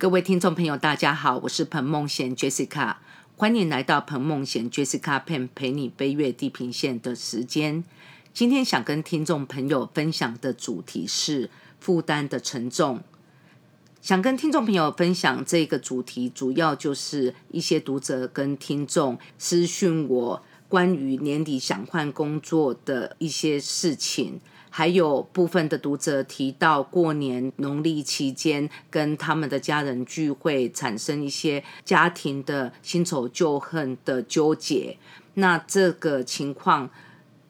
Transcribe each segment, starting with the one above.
各位听众朋友，大家好，我是彭梦贤 Jessica，欢迎来到彭梦贤 Jessica Pen 陪你飞越地平线的时间。今天想跟听众朋友分享的主题是负担的沉重。想跟听众朋友分享这个主题，主要就是一些读者跟听众私讯我关于年底想换工作的一些事情。还有部分的读者提到，过年农历期间跟他们的家人聚会，产生一些家庭的新仇旧恨的纠结。那这个情况，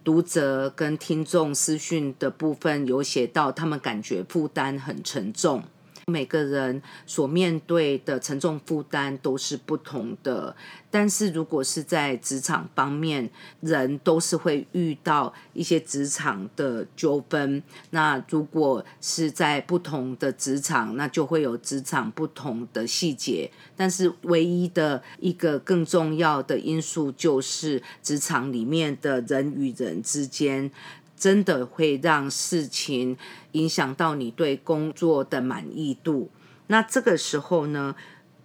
读者跟听众私讯的部分有写到，他们感觉负担很沉重。每个人所面对的沉重负担都是不同的，但是如果是在职场方面，人都是会遇到一些职场的纠纷。那如果是在不同的职场，那就会有职场不同的细节。但是唯一的一个更重要的因素，就是职场里面的人与人之间。真的会让事情影响到你对工作的满意度。那这个时候呢，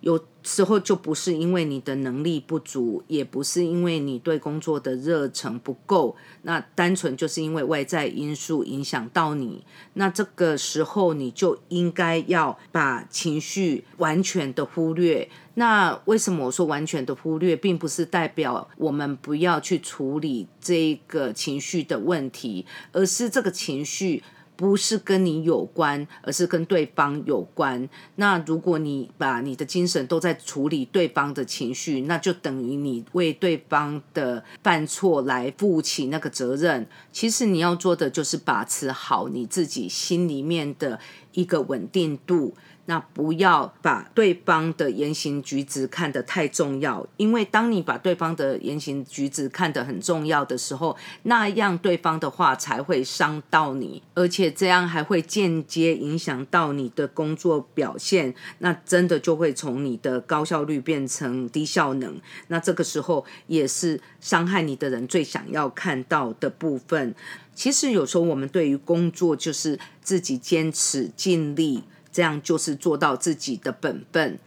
有时候就不是因为你的能力不足，也不是因为你对工作的热忱不够，那单纯就是因为外在因素影响到你。那这个时候你就应该要把情绪完全的忽略。那为什么我说完全的忽略，并不是代表我们不要去处理这个情绪的问题，而是这个情绪不是跟你有关，而是跟对方有关。那如果你把你的精神都在处理对方的情绪，那就等于你为对方的犯错来负起那个责任。其实你要做的就是把持好你自己心里面的一个稳定度。那不要把对方的言行举止看得太重要，因为当你把对方的言行举止看得很重要的时候，那样对方的话才会伤到你，而且这样还会间接影响到你的工作表现。那真的就会从你的高效率变成低效能。那这个时候也是伤害你的人最想要看到的部分。其实有时候我们对于工作就是自己坚持尽力。这样就是做到自己的本分。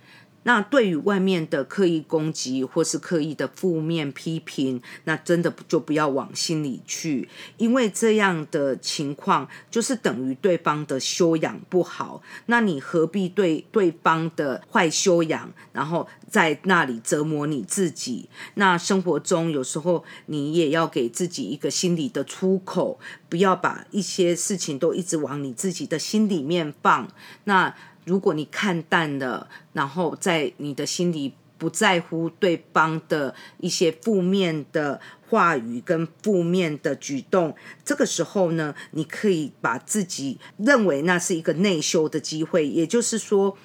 那对于外面的刻意攻击或是刻意的负面批评，那真的就不要往心里去，因为这样的情况就是等于对方的修养不好。那你何必对对方的坏修养，然后在那里折磨你自己？那生活中有时候你也要给自己一个心理的出口，不要把一些事情都一直往你自己的心里面放。那。如果你看淡了，然后在你的心里不在乎对方的一些负面的话语跟负面的举动，这个时候呢，你可以把自己认为那是一个内修的机会，也就是说，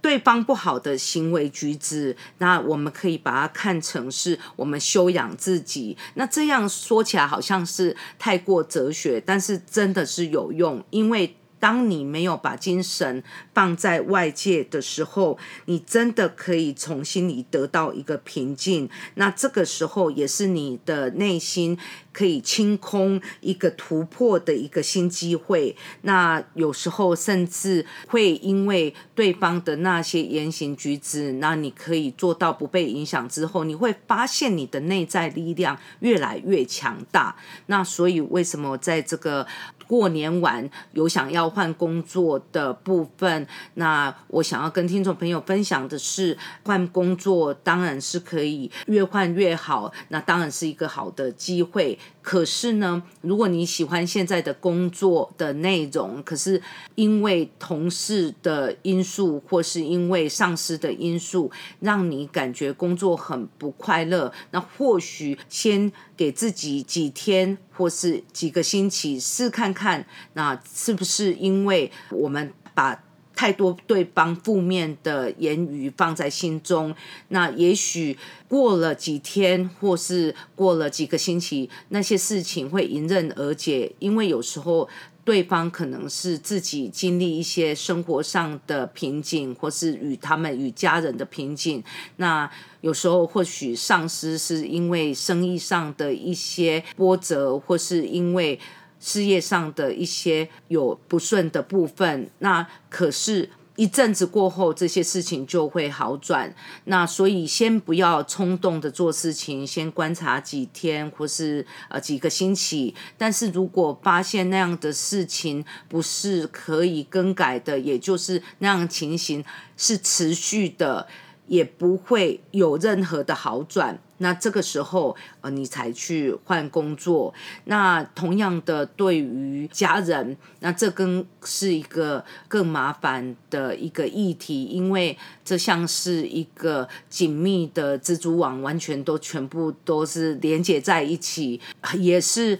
对方不好的行为举止，那我们可以把它看成是我们修养自己。那这样说起来好像是太过哲学，但是真的是有用，因为。当你没有把精神放在外界的时候，你真的可以从心里得到一个平静。那这个时候也是你的内心可以清空一个突破的一个新机会。那有时候甚至会因为对方的那些言行举止，那你可以做到不被影响之后，你会发现你的内在力量越来越强大。那所以为什么在这个？过年完有想要换工作的部分，那我想要跟听众朋友分享的是，换工作当然是可以越换越好，那当然是一个好的机会。可是呢，如果你喜欢现在的工作的内容，可是因为同事的因素，或是因为上司的因素，让你感觉工作很不快乐，那或许先给自己几天或是几个星期试看看，那是不是因为我们把。太多对方负面的言语放在心中，那也许过了几天，或是过了几个星期，那些事情会迎刃而解。因为有时候对方可能是自己经历一些生活上的瓶颈，或是与他们与家人的瓶颈。那有时候或许上司是因为生意上的一些波折，或是因为。事业上的一些有不顺的部分，那可是一阵子过后，这些事情就会好转。那所以先不要冲动的做事情，先观察几天或是呃几个星期。但是如果发现那样的事情不是可以更改的，也就是那样情形是持续的。也不会有任何的好转，那这个时候呃，你才去换工作。那同样的，对于家人，那这更是一个更麻烦的一个议题，因为这像是一个紧密的蜘蛛网，完全都全部都是连接在一起，也是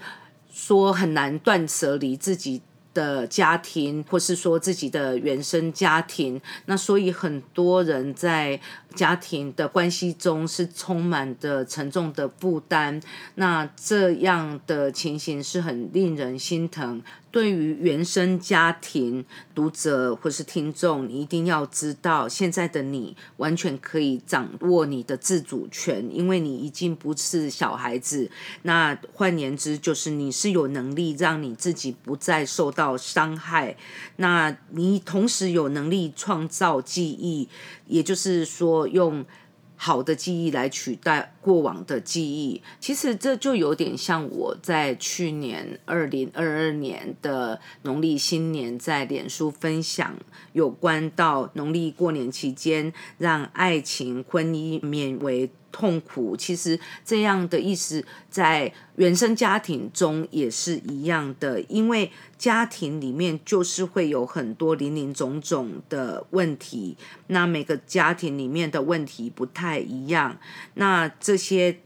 说很难断舍离自己。的家庭，或是说自己的原生家庭，那所以很多人在家庭的关系中是充满的沉重的负担，那这样的情形是很令人心疼。对于原生家庭读者或是听众，你一定要知道，现在的你完全可以掌握你的自主权，因为你已经不是小孩子。那换言之，就是你是有能力让你自己不再受到伤害。那你同时有能力创造记忆，也就是说用。好的记忆来取代过往的记忆，其实这就有点像我在去年二零二二年的农历新年在脸书分享有关到农历过年期间让爱情婚姻免为。痛苦，其实这样的意思在原生家庭中也是一样的，因为家庭里面就是会有很多林林总总的问题，那每个家庭里面的问题不太一样，那这些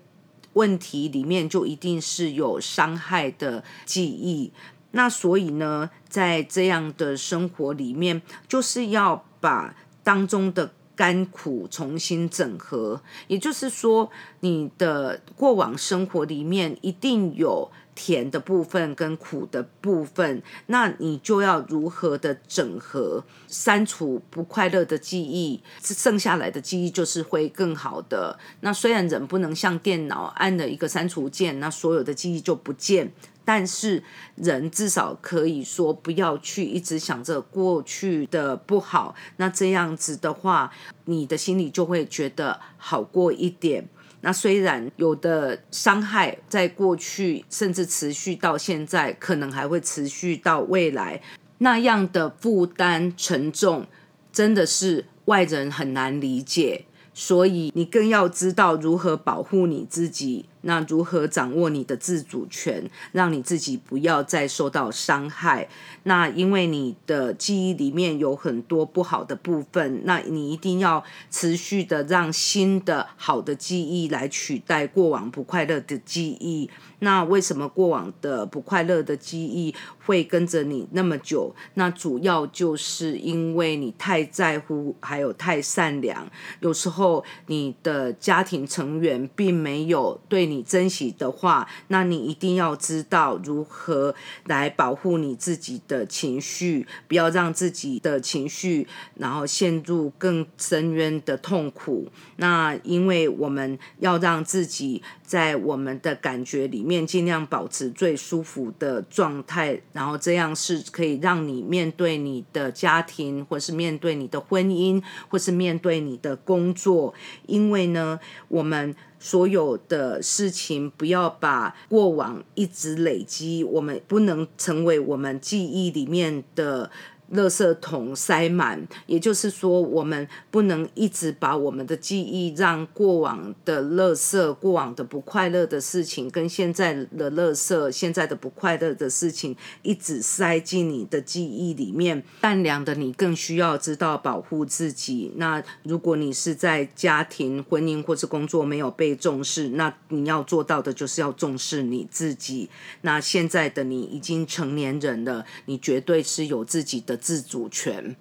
问题里面就一定是有伤害的记忆，那所以呢，在这样的生活里面，就是要把当中的。甘苦重新整合，也就是说，你的过往生活里面一定有甜的部分跟苦的部分，那你就要如何的整合，删除不快乐的记忆，剩下来的记忆就是会更好的。那虽然人不能像电脑按了一个删除键，那所有的记忆就不见。但是人至少可以说不要去一直想着过去的不好，那这样子的话，你的心里就会觉得好过一点。那虽然有的伤害在过去，甚至持续到现在，可能还会持续到未来，那样的负担沉重，真的是外人很难理解。所以你更要知道如何保护你自己。那如何掌握你的自主权，让你自己不要再受到伤害？那因为你的记忆里面有很多不好的部分，那你一定要持续的让新的好的记忆来取代过往不快乐的记忆。那为什么过往的不快乐的记忆会跟着你那么久？那主要就是因为你太在乎，还有太善良。有时候你的家庭成员并没有对。你珍惜的话，那你一定要知道如何来保护你自己的情绪，不要让自己的情绪然后陷入更深渊的痛苦。那因为我们要让自己在我们的感觉里面尽量保持最舒服的状态，然后这样是可以让你面对你的家庭，或是面对你的婚姻，或是面对你的工作。因为呢，我们。所有的事情，不要把过往一直累积，我们不能成为我们记忆里面的。垃圾桶塞满，也就是说，我们不能一直把我们的记忆让过往的垃圾、过往的不快乐的事情，跟现在的垃圾、现在的不快乐的事情，一直塞进你的记忆里面。善良的你更需要知道保护自己。那如果你是在家庭、婚姻或是工作没有被重视，那你要做到的就是要重视你自己。那现在的你已经成年人了，你绝对是有自己的。自主权，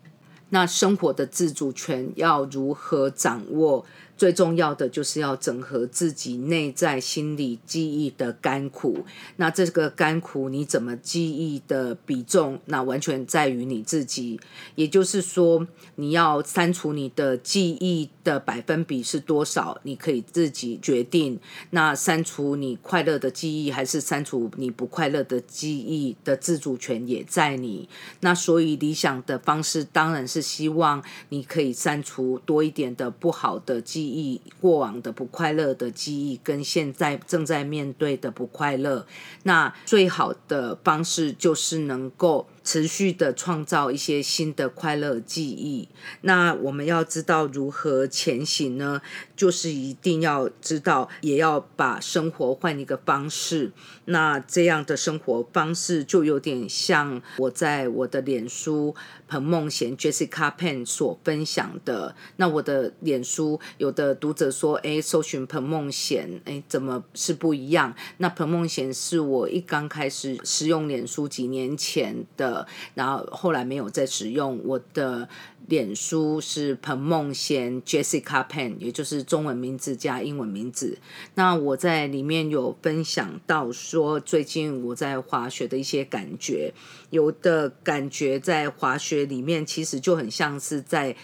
那生活的自主权要如何掌握？最重要的就是要整合自己内在心理记忆的甘苦。那这个甘苦你怎么记忆的比重，那完全在于你自己。也就是说，你要删除你的记忆的百分比是多少，你可以自己决定。那删除你快乐的记忆，还是删除你不快乐的记忆的自主权也在你。那所以理想的方式当然是希望你可以删除多一点的不好的记忆，忆过往的不快乐的记忆，跟现在正在面对的不快乐。那最好的方式就是能够。持续的创造一些新的快乐记忆。那我们要知道如何前行呢？就是一定要知道，也要把生活换一个方式。那这样的生活方式就有点像我在我的脸书彭梦贤 Jessica Pen 所分享的。那我的脸书有的读者说：“哎，搜寻彭梦贤，哎，怎么是不一样？”那彭梦贤是我一刚开始使用脸书几年前的。然后后来没有再使用我的脸书是彭梦贤 Jessica Pen，也就是中文名字加英文名字。那我在里面有分享到说，最近我在滑雪的一些感觉，有的感觉在滑雪里面其实就很像是在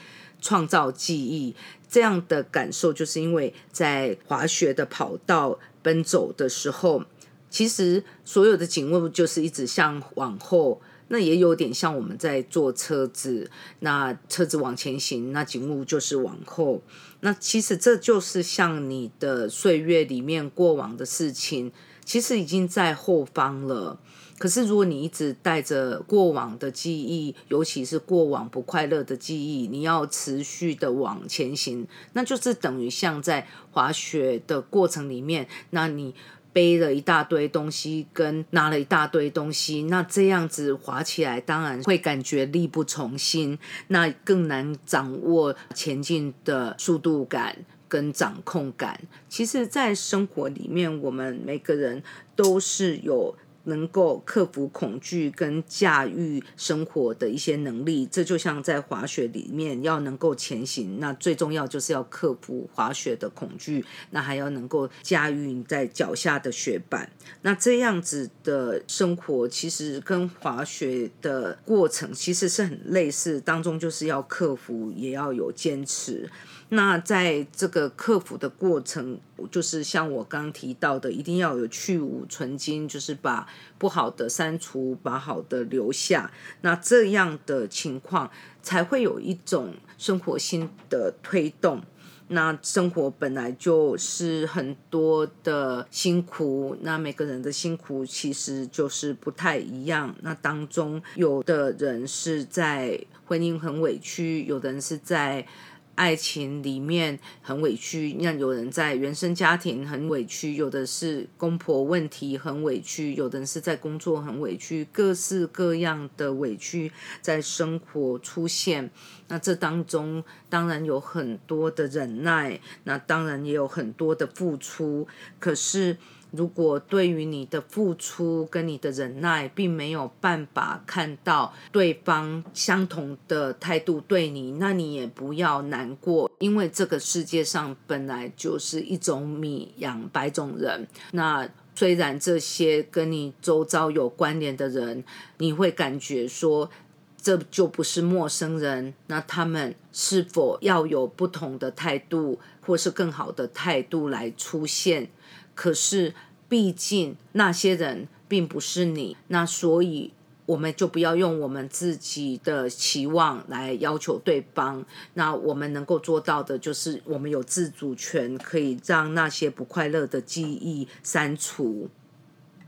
创造记忆。这样的感受就是因为在滑雪的跑道奔走的时候，其实所有的景物就是一直向往后。那也有点像我们在坐车子，那车子往前行，那景物就是往后。那其实这就是像你的岁月里面过往的事情，其实已经在后方了。可是如果你一直带着过往的记忆，尤其是过往不快乐的记忆，你要持续的往前行，那就是等于像在滑雪的过程里面，那你。背了一大堆东西，跟拿了一大堆东西，那这样子滑起来，当然会感觉力不从心，那更难掌握前进的速度感跟掌控感。其实，在生活里面，我们每个人都是有。能够克服恐惧跟驾驭生活的一些能力，这就像在滑雪里面要能够前行，那最重要就是要克服滑雪的恐惧，那还要能够驾驭在脚下的雪板。那这样子的生活其实跟滑雪的过程其实是很类似，当中就是要克服，也要有坚持。那在这个克服的过程，就是像我刚提到的，一定要有去芜存菁，就是把不好的删除，把好的留下。那这样的情况才会有一种生活新的推动。那生活本来就是很多的辛苦，那每个人的辛苦其实就是不太一样。那当中有的人是在婚姻很委屈，有的人是在。爱情里面很委屈，那有人在原生家庭很委屈，有的是公婆问题很委屈，有的人是在工作很委屈，各式各样的委屈在生活出现。那这当中当然有很多的忍耐，那当然也有很多的付出，可是。如果对于你的付出跟你的忍耐，并没有办法看到对方相同的态度对你，那你也不要难过，因为这个世界上本来就是一种米养百种人。那虽然这些跟你周遭有关联的人，你会感觉说这就不是陌生人，那他们是否要有不同的态度，或是更好的态度来出现？可是，毕竟那些人并不是你，那所以我们就不要用我们自己的期望来要求对方。那我们能够做到的，就是我们有自主权，可以让那些不快乐的记忆删除。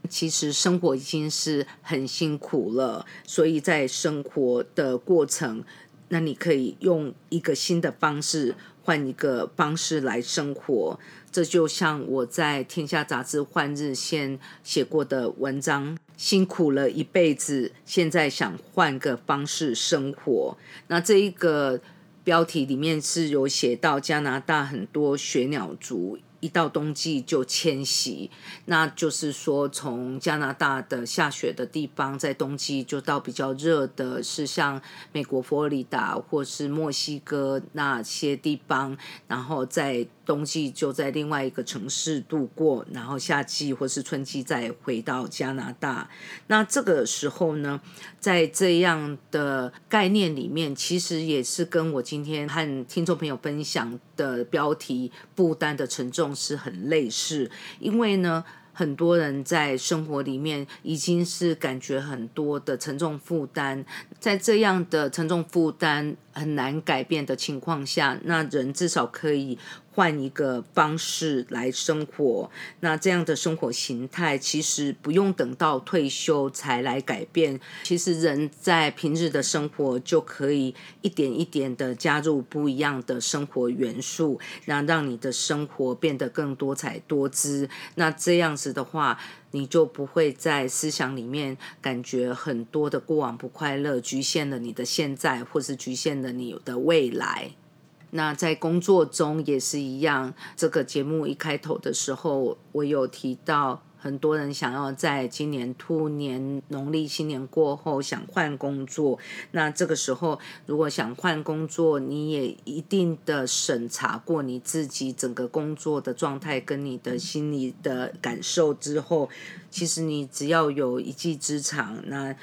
其实生活已经是很辛苦了，所以在生活的过程，那你可以用一个新的方式。换一个方式来生活，这就像我在《天下杂志》换日线写过的文章，辛苦了一辈子，现在想换个方式生活。那这一个标题里面是有写到加拿大很多雪鸟族。一到冬季就迁徙，那就是说，从加拿大的下雪的地方，在冬季就到比较热的，是像美国佛罗里达或是墨西哥那些地方，然后在冬季就在另外一个城市度过，然后夏季或是春季再回到加拿大。那这个时候呢，在这样的概念里面，其实也是跟我今天和听众朋友分享的标题“负担的沉重”是很类似，因为呢。很多人在生活里面已经是感觉很多的沉重负担，在这样的沉重负担很难改变的情况下，那人至少可以。换一个方式来生活，那这样的生活形态其实不用等到退休才来改变。其实人在平日的生活就可以一点一点的加入不一样的生活元素，那让你的生活变得更多彩多姿。那这样子的话，你就不会在思想里面感觉很多的过往不快乐，局限了你的现在，或是局限了你的未来。那在工作中也是一样。这个节目一开头的时候，我有提到很多人想要在今年兔年农历新年过后想换工作。那这个时候，如果想换工作，你也一定的审查过你自己整个工作的状态跟你的心理的感受之后，其实你只要有一技之长，那。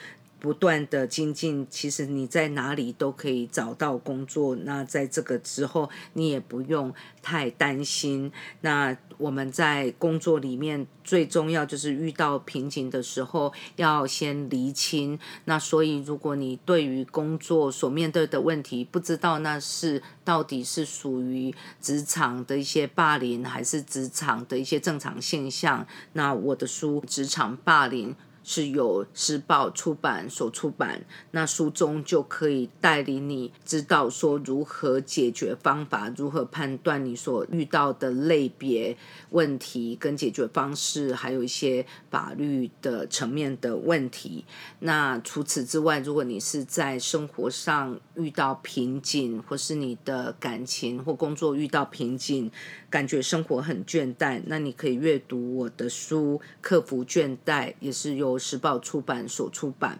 不断的精进，其实你在哪里都可以找到工作。那在这个之后，你也不用太担心。那我们在工作里面最重要就是遇到瓶颈的时候，要先厘清。那所以，如果你对于工作所面对的问题不知道那是到底是属于职场的一些霸凌，还是职场的一些正常现象，那我的书《职场霸凌》。是由时报出版所出版，那书中就可以带领你知道说如何解决方法，如何判断你所遇到的类别问题跟解决方式，还有一些法律的层面的问题。那除此之外，如果你是在生活上遇到瓶颈，或是你的感情或工作遇到瓶颈，感觉生活很倦怠，那你可以阅读我的书《克服倦怠》，也是由时报出版所出版。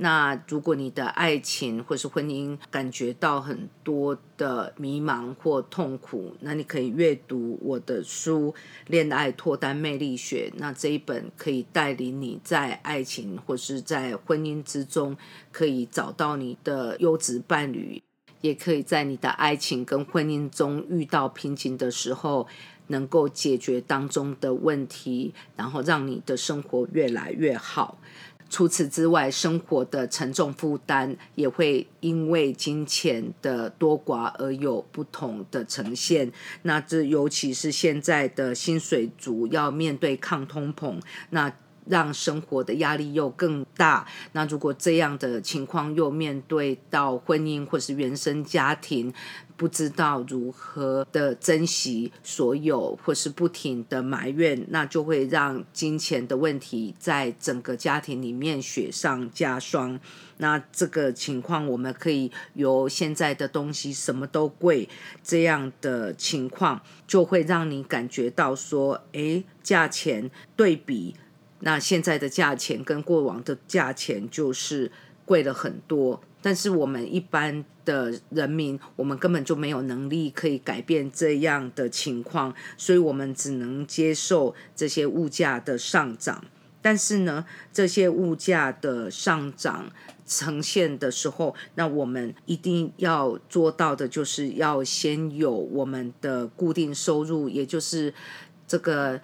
那如果你的爱情或是婚姻感觉到很多的迷茫或痛苦，那你可以阅读我的书《恋爱脱单魅力学》。那这一本可以带领你在爱情或是在婚姻之中，可以找到你的优质伴侣。也可以在你的爱情跟婚姻中遇到瓶颈的时候，能够解决当中的问题，然后让你的生活越来越好。除此之外，生活的沉重负担也会因为金钱的多寡而有不同的呈现。那这尤其是现在的薪水族要面对抗通膨，那。让生活的压力又更大。那如果这样的情况又面对到婚姻或是原生家庭，不知道如何的珍惜所有，或是不停的埋怨，那就会让金钱的问题在整个家庭里面雪上加霜。那这个情况，我们可以由现在的东西什么都贵这样的情况，就会让你感觉到说，诶，价钱对比。那现在的价钱跟过往的价钱就是贵了很多，但是我们一般的人民，我们根本就没有能力可以改变这样的情况，所以我们只能接受这些物价的上涨。但是呢，这些物价的上涨呈现的时候，那我们一定要做到的就是要先有我们的固定收入，也就是这个。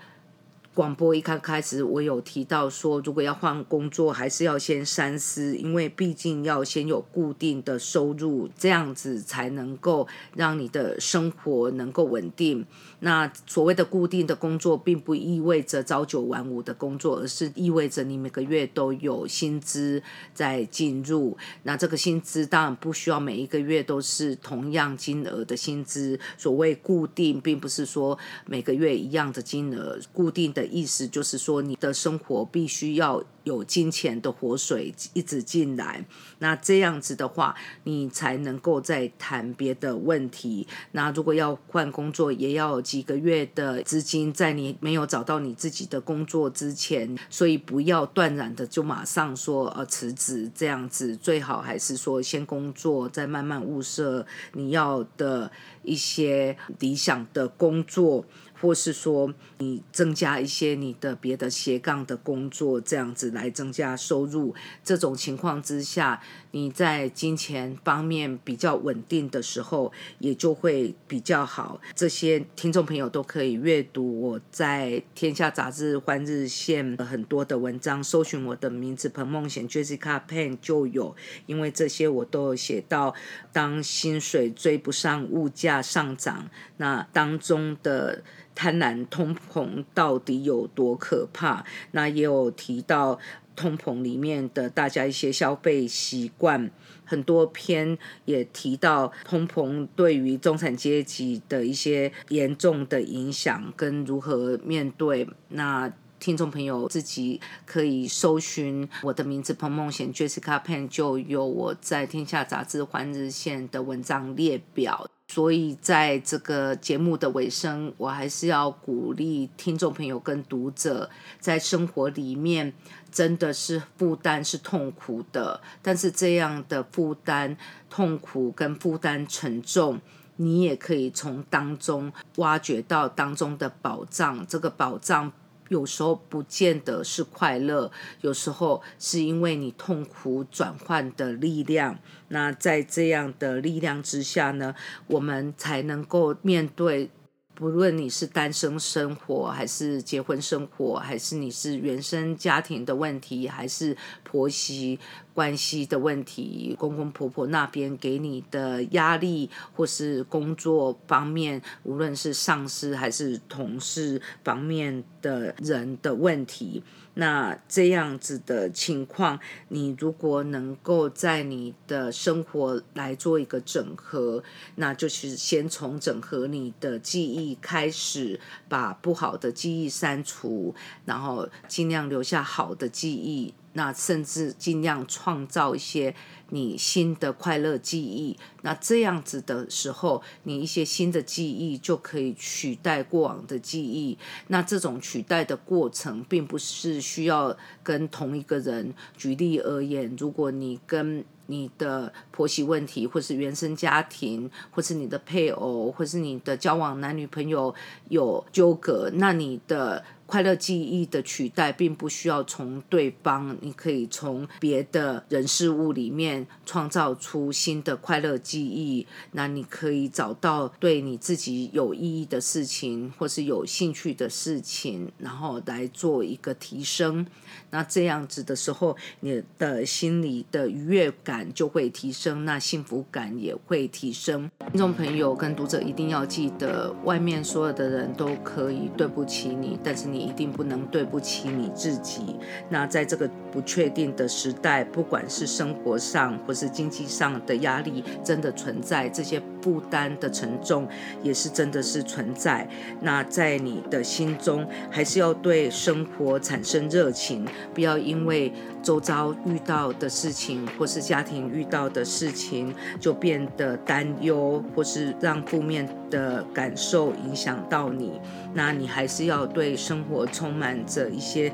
广播一开开始，我有提到说，如果要换工作，还是要先三思，因为毕竟要先有固定的收入，这样子才能够让你的生活能够稳定。那所谓的固定的工作，并不意味着朝九晚五的工作，而是意味着你每个月都有薪资在进入。那这个薪资当然不需要每一个月都是同样金额的薪资。所谓固定，并不是说每个月一样的金额，固定的。意思就是说，你的生活必须要有金钱的活水一直进来，那这样子的话，你才能够再谈别的问题。那如果要换工作，也要几个月的资金，在你没有找到你自己的工作之前，所以不要断然的就马上说呃辞职这样子，最好还是说先工作，再慢慢物色你要的一些理想的工作。或是说你增加一些你的别的斜杠的工作，这样子来增加收入。这种情况之下，你在金钱方面比较稳定的时候，也就会比较好。这些听众朋友都可以阅读我在《天下杂志》欢日线很多的文章，搜寻我的名字彭梦贤 Jessica Pan 就有。因为这些我都有写到，当薪水追不上物价上涨，那当中的。贪婪通膨到底有多可怕？那也有提到通膨里面的大家一些消费习惯，很多篇也提到通膨对于中产阶级的一些严重的影响跟如何面对。那听众朋友自己可以搜寻我的名字彭梦贤 Jessica Pan，就有我在天下杂志环日线的文章列表。所以，在这个节目的尾声，我还是要鼓励听众朋友跟读者，在生活里面真的是负担是痛苦的，但是这样的负担、痛苦跟负担沉重，你也可以从当中挖掘到当中的宝藏。这个宝藏。有时候不见得是快乐，有时候是因为你痛苦转换的力量。那在这样的力量之下呢，我们才能够面对。不论你是单身生活，还是结婚生活，还是你是原生家庭的问题，还是婆媳关系的问题，公公婆婆那边给你的压力，或是工作方面，无论是上司还是同事方面的人的问题。那这样子的情况，你如果能够在你的生活来做一个整合，那就是先从整合你的记忆开始，把不好的记忆删除，然后尽量留下好的记忆。那甚至尽量创造一些你新的快乐记忆，那这样子的时候，你一些新的记忆就可以取代过往的记忆。那这种取代的过程，并不是需要跟同一个人。举例而言，如果你跟你的婆媳问题，或是原生家庭，或是你的配偶，或是你的交往男女朋友有纠葛，那你的。快乐记忆的取代，并不需要从对方，你可以从别的人事物里面创造出新的快乐记忆。那你可以找到对你自己有意义的事情，或是有兴趣的事情，然后来做一个提升。那这样子的时候，你的心理的愉悦感就会提升，那幸福感也会提升。听众朋友跟读者一定要记得，外面所有的人都可以对不起你，但是你一定不能对不起你自己。那在这个不确定的时代，不管是生活上或是经济上的压力，真的存在这些负担的沉重，也是真的是存在。那在你的心中，还是要对生活产生热情。不要因为周遭遇到的事情，或是家庭遇到的事情，就变得担忧，或是让负面的感受影响到你。那你还是要对生活充满着一些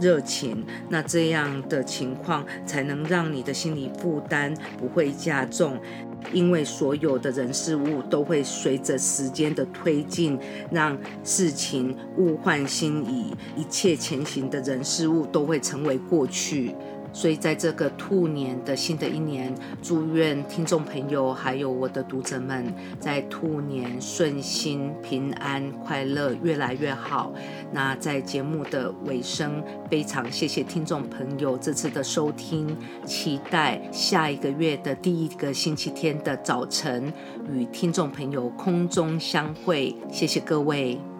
热情。那这样的情况，才能让你的心理负担不会加重。因为所有的人事物都会随着时间的推进，让事情物换星移，一切前行的人事物都会成为过去。所以，在这个兔年的新的一年，祝愿听众朋友还有我的读者们，在兔年顺心、平安、快乐，越来越好。那在节目的尾声，非常谢谢听众朋友这次的收听，期待下一个月的第一个星期天的早晨与听众朋友空中相会。谢谢各位。